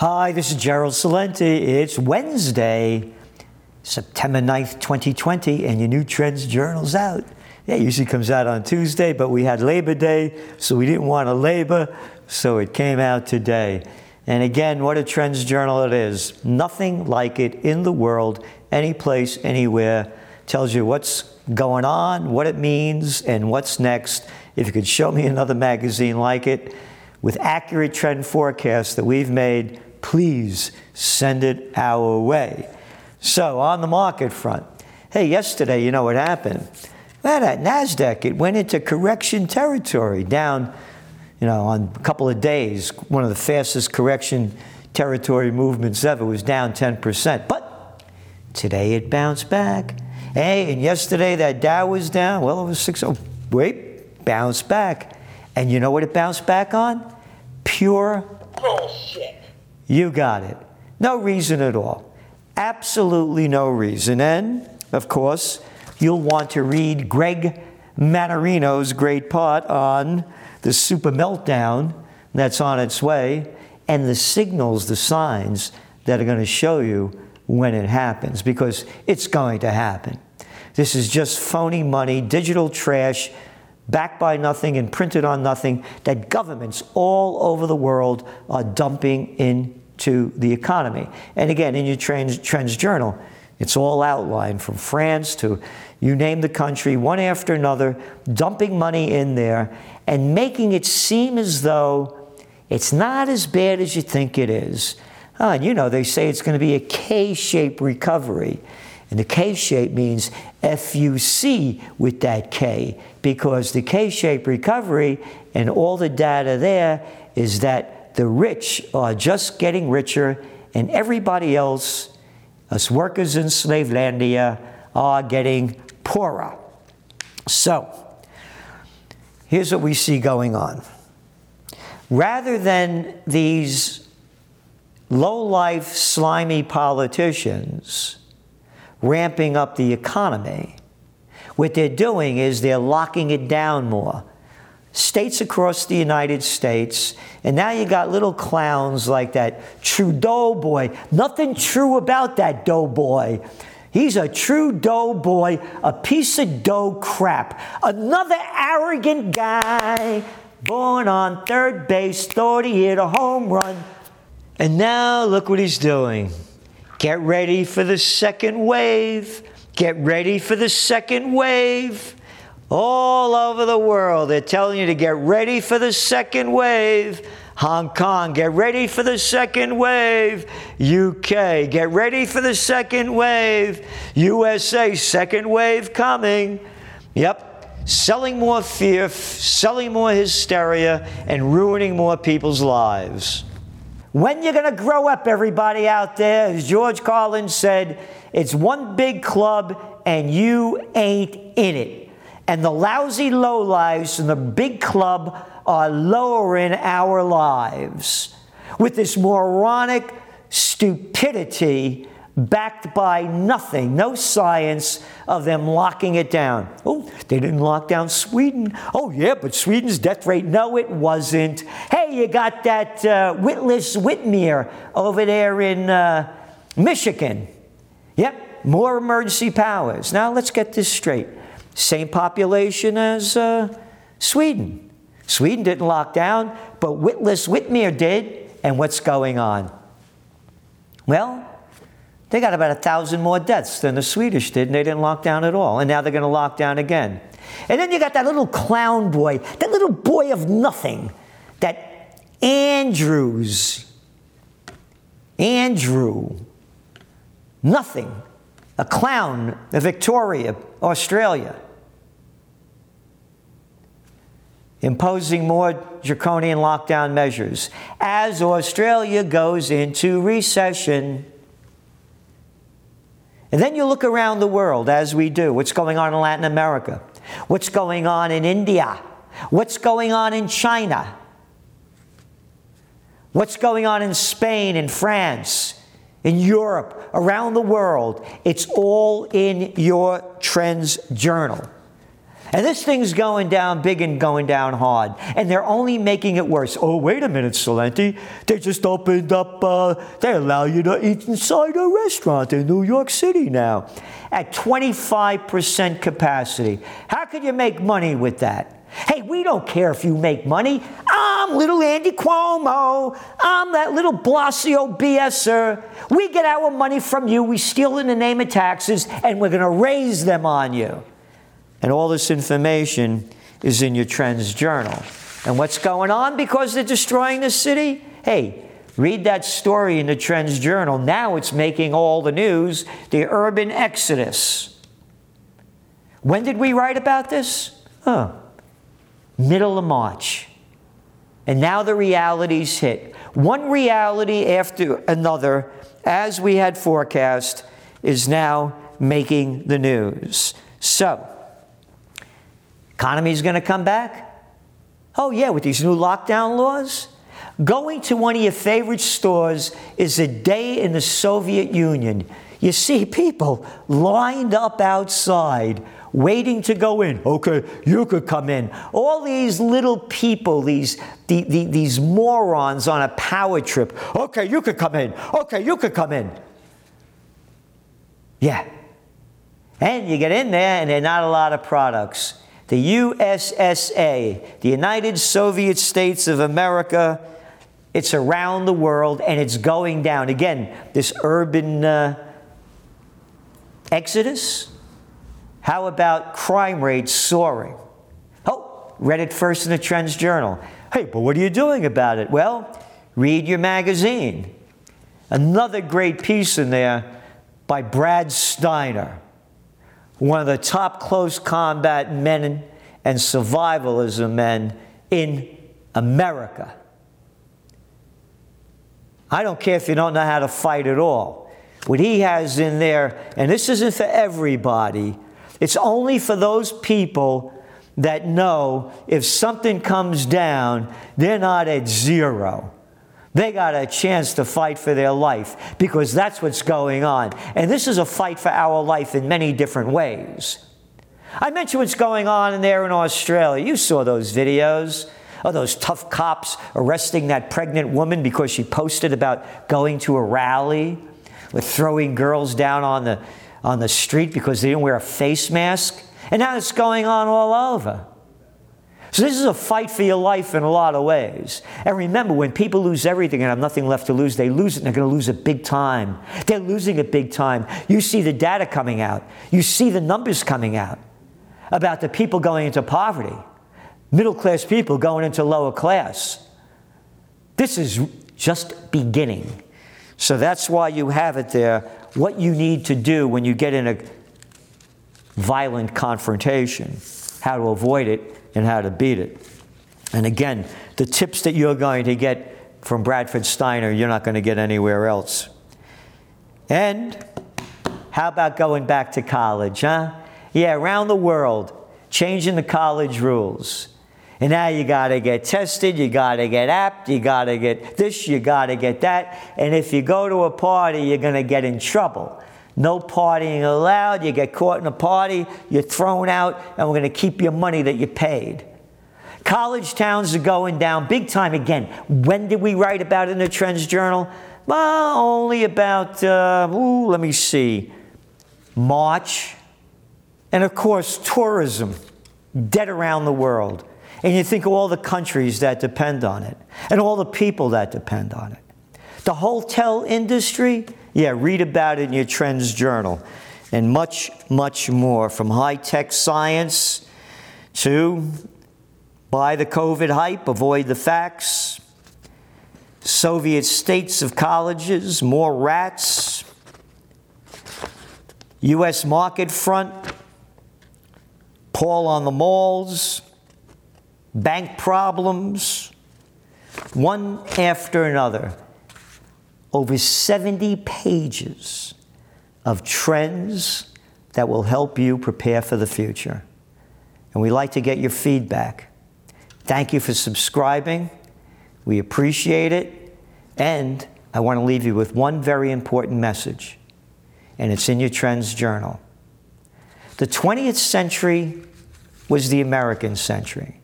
Hi, this is Gerald Celente. It's Wednesday, September 9th, 2020, and your new Trends Journal's out. Yeah, it usually comes out on Tuesday, but we had Labor Day, so we didn't want to labor, so it came out today. And again, what a Trends Journal it is. Nothing like it in the world, any place, anywhere. Tells you what's going on, what it means, and what's next. If you could show me another magazine like it with accurate trend forecasts that we've made, please send it our way. So, on the market front, hey, yesterday, you know what happened? Well, at NASDAQ, it went into correction territory, down, you know, on a couple of days. One of the fastest correction territory movements ever was down 10%. But today it bounced back. Hey, and yesterday that Dow was down. Well, was 6. Oh, wait, bounced back. And you know what it bounced back on? Pure bullshit. You got it. No reason at all. Absolutely no reason. And, of course, you'll want to read Greg Mannarino's great part on the super meltdown that's on its way and the signals, the signs that are going to show you when it happens, because it's going to happen. This is just phony money, digital trash, backed by nothing and printed on nothing that governments all over the world are dumping in to the economy. And again, in your Trends, Trends Journal, it's all outlined from France to you name the country, one after another, dumping money in there and making it seem as though it's not as bad as you think it is. Oh, and you know, they say it's going to be a K shaped recovery. And the K shape means FUC with that K, because the K shaped recovery and all the data there is that the rich are just getting richer, and everybody else, us workers in Slavelandia, are getting poorer. So, here's what we see going on. Rather than these low life, slimy politicians ramping up the economy, what they're doing is they're locking it down more states across the United States, and now you got little clowns like that Trudeau boy. Nothing true about that dough boy. He's a true dough boy, a piece of dough crap. Another arrogant guy, born on third base, thought he hit a home run. And now look what he's doing. Get ready for the second wave. Get ready for the second wave all over the world. They're telling you to get ready for the second wave. Hong Kong, get ready for the second wave. UK, get ready for the second wave. USA, second wave coming. Yep. Selling more fear, selling more hysteria, and ruining more people's lives. When you're going to grow up, everybody out there, as George Carlin said, it's one big club and you ain't in it and the lousy lowlives in the big club are lowering our lives with this moronic stupidity backed by nothing, no science of them locking it down. Oh, they didn't lock down Sweden. Oh, yeah, but Sweden's death rate, no, it wasn't. Hey, you got that uh, Witless Whitmer over there in uh, Michigan. Yep, more emergency powers. Now, let's get this straight. Same population as uh, Sweden. Sweden didn't lock down, but Witless Whitmer did. And what's going on? Well, they got about a thousand more deaths than the Swedish did, and they didn't lock down at all. And now they're going to lock down again. And then you got that little clown boy, that little boy of nothing, that Andrews. Andrew. Nothing. A clown, a Victoria, Australia. Imposing more draconian lockdown measures as Australia goes into recession. And then you look around the world as we do what's going on in Latin America, what's going on in India, what's going on in China, what's going on in Spain and France. In Europe, around the world, it's all in your trends journal. And this thing's going down big and going down hard. And they're only making it worse. Oh, wait a minute, Celente. They just opened up, uh, they allow you to eat inside a restaurant in New York City now at 25% capacity. How could you make money with that? Hey, we don't care if you make money. I'm little Andy Cuomo. I'm that little Blasio BSer. We get our money from you, we steal in the name of taxes, and we're going to raise them on you. And all this information is in your Trends Journal. And what's going on because they're destroying the city? Hey, read that story in the Trends Journal. Now it's making all the news the urban exodus. When did we write about this? Huh. Middle of March. And now the realities hit. One reality after another, as we had forecast, is now making the news. So, Economy is going to come back? Oh, yeah, with these new lockdown laws? Going to one of your favorite stores is a day in the Soviet Union. You see people lined up outside waiting to go in. Okay, you could come in. All these little people, these, the, the, these morons on a power trip. Okay, you could come in. Okay, you could come in. Yeah. And you get in there, and there are not a lot of products the USSA, the United Soviet States of America, it's around the world and it's going down. Again, this urban uh, exodus. How about crime rates soaring? Oh, read it first in the Trends Journal. Hey, but what are you doing about it? Well, read your magazine. Another great piece in there by Brad Steiner one of the top close combat men and survivalism men in America. I don't care if you don't know how to fight at all. What he has in there, and this isn't for everybody, it's only for those people that know if something comes down, they're not at zero. They got a chance to fight for their life because that's what's going on. And this is a fight for our life in many different ways. I mentioned what's going on in there in Australia. You saw those videos of those tough cops arresting that pregnant woman because she posted about going to a rally with throwing girls down on the, on the street because they didn't wear a face mask. And now it's going on all over. So this is a fight for your life in a lot of ways. And remember, when people lose everything and have nothing left to lose, they lose it and they're going to lose it big time. They're losing it big time. You see the data coming out. You see the numbers coming out about the people going into poverty, middle class people going into lower class. This is just beginning. So that's why you have it there. What you need to do when you get in a violent confrontation, how to avoid it and how to beat it. And again, the tips that you're going to get from Bradford Steiner, you're not going to get anywhere else. And how about going back to college, huh? Yeah, around the world, changing the college rules. And now you got to get tested, you got to get apt, you got to get this, you got to get that. And if you go to a party, you're going to get in trouble. No partying allowed. You get caught in a party, you're thrown out, and we're going to keep your money that you paid. College towns are going down big time again. When did we write about it in the Trends Journal? Well, only about, uh, ooh, let me see, March. And of course, tourism, dead around the world. And you think of all the countries that depend on it, and all the people that depend on it. The hotel industry, yeah, read about it in your Trends Journal. And much, much more from high tech science to buy the COVID hype, avoid the facts, Soviet states of colleges, more rats, U.S. market front, Paul on the malls, bank problems, one after another over 70 pages of trends that will help you prepare for the future. And we'd like to get your feedback. Thank you for subscribing. We appreciate it. And I want to leave you with one very important message, and it's in your Trends Journal. The 20th century was the American century.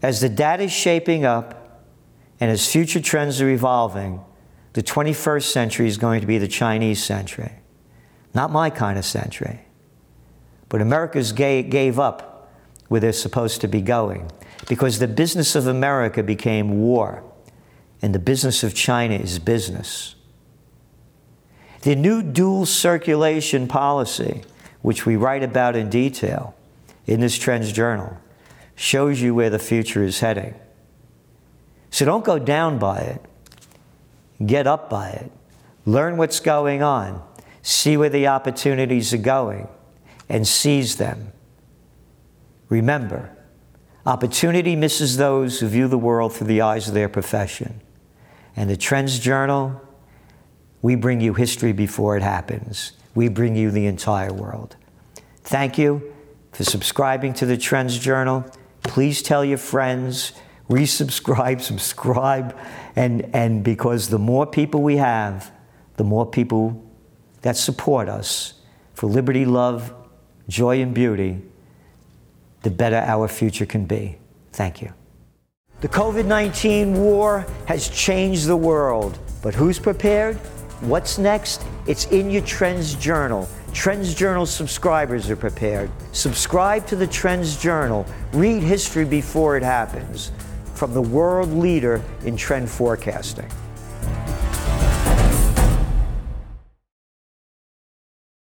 As the data is shaping up and as future trends are evolving, the 21st century is going to be the Chinese century. Not my kind of century. But America's gave up where they're supposed to be going because the business of America became war and the business of China is business. The new dual circulation policy, which we write about in detail in this Trends Journal, shows you where the future is heading. So don't go down by it, get up by it, learn what's going on, see where the opportunities are going, and seize them. Remember, opportunity misses those who view the world through the eyes of their profession. And the Trends Journal, we bring you history before it happens. We bring you the entire world. Thank you for subscribing to the Trends Journal. Please tell your friends, resubscribe, subscribe, and, and because the more people we have, the more people that support us for liberty, love, joy, and beauty, the better our future can be. Thank you. The COVID 19 war has changed the world, but who's prepared? What's next? It's in your Trends Journal. Trends Journal subscribers are prepared. Subscribe to the Trends Journal. Read history before it happens from the world leader in trend forecasting.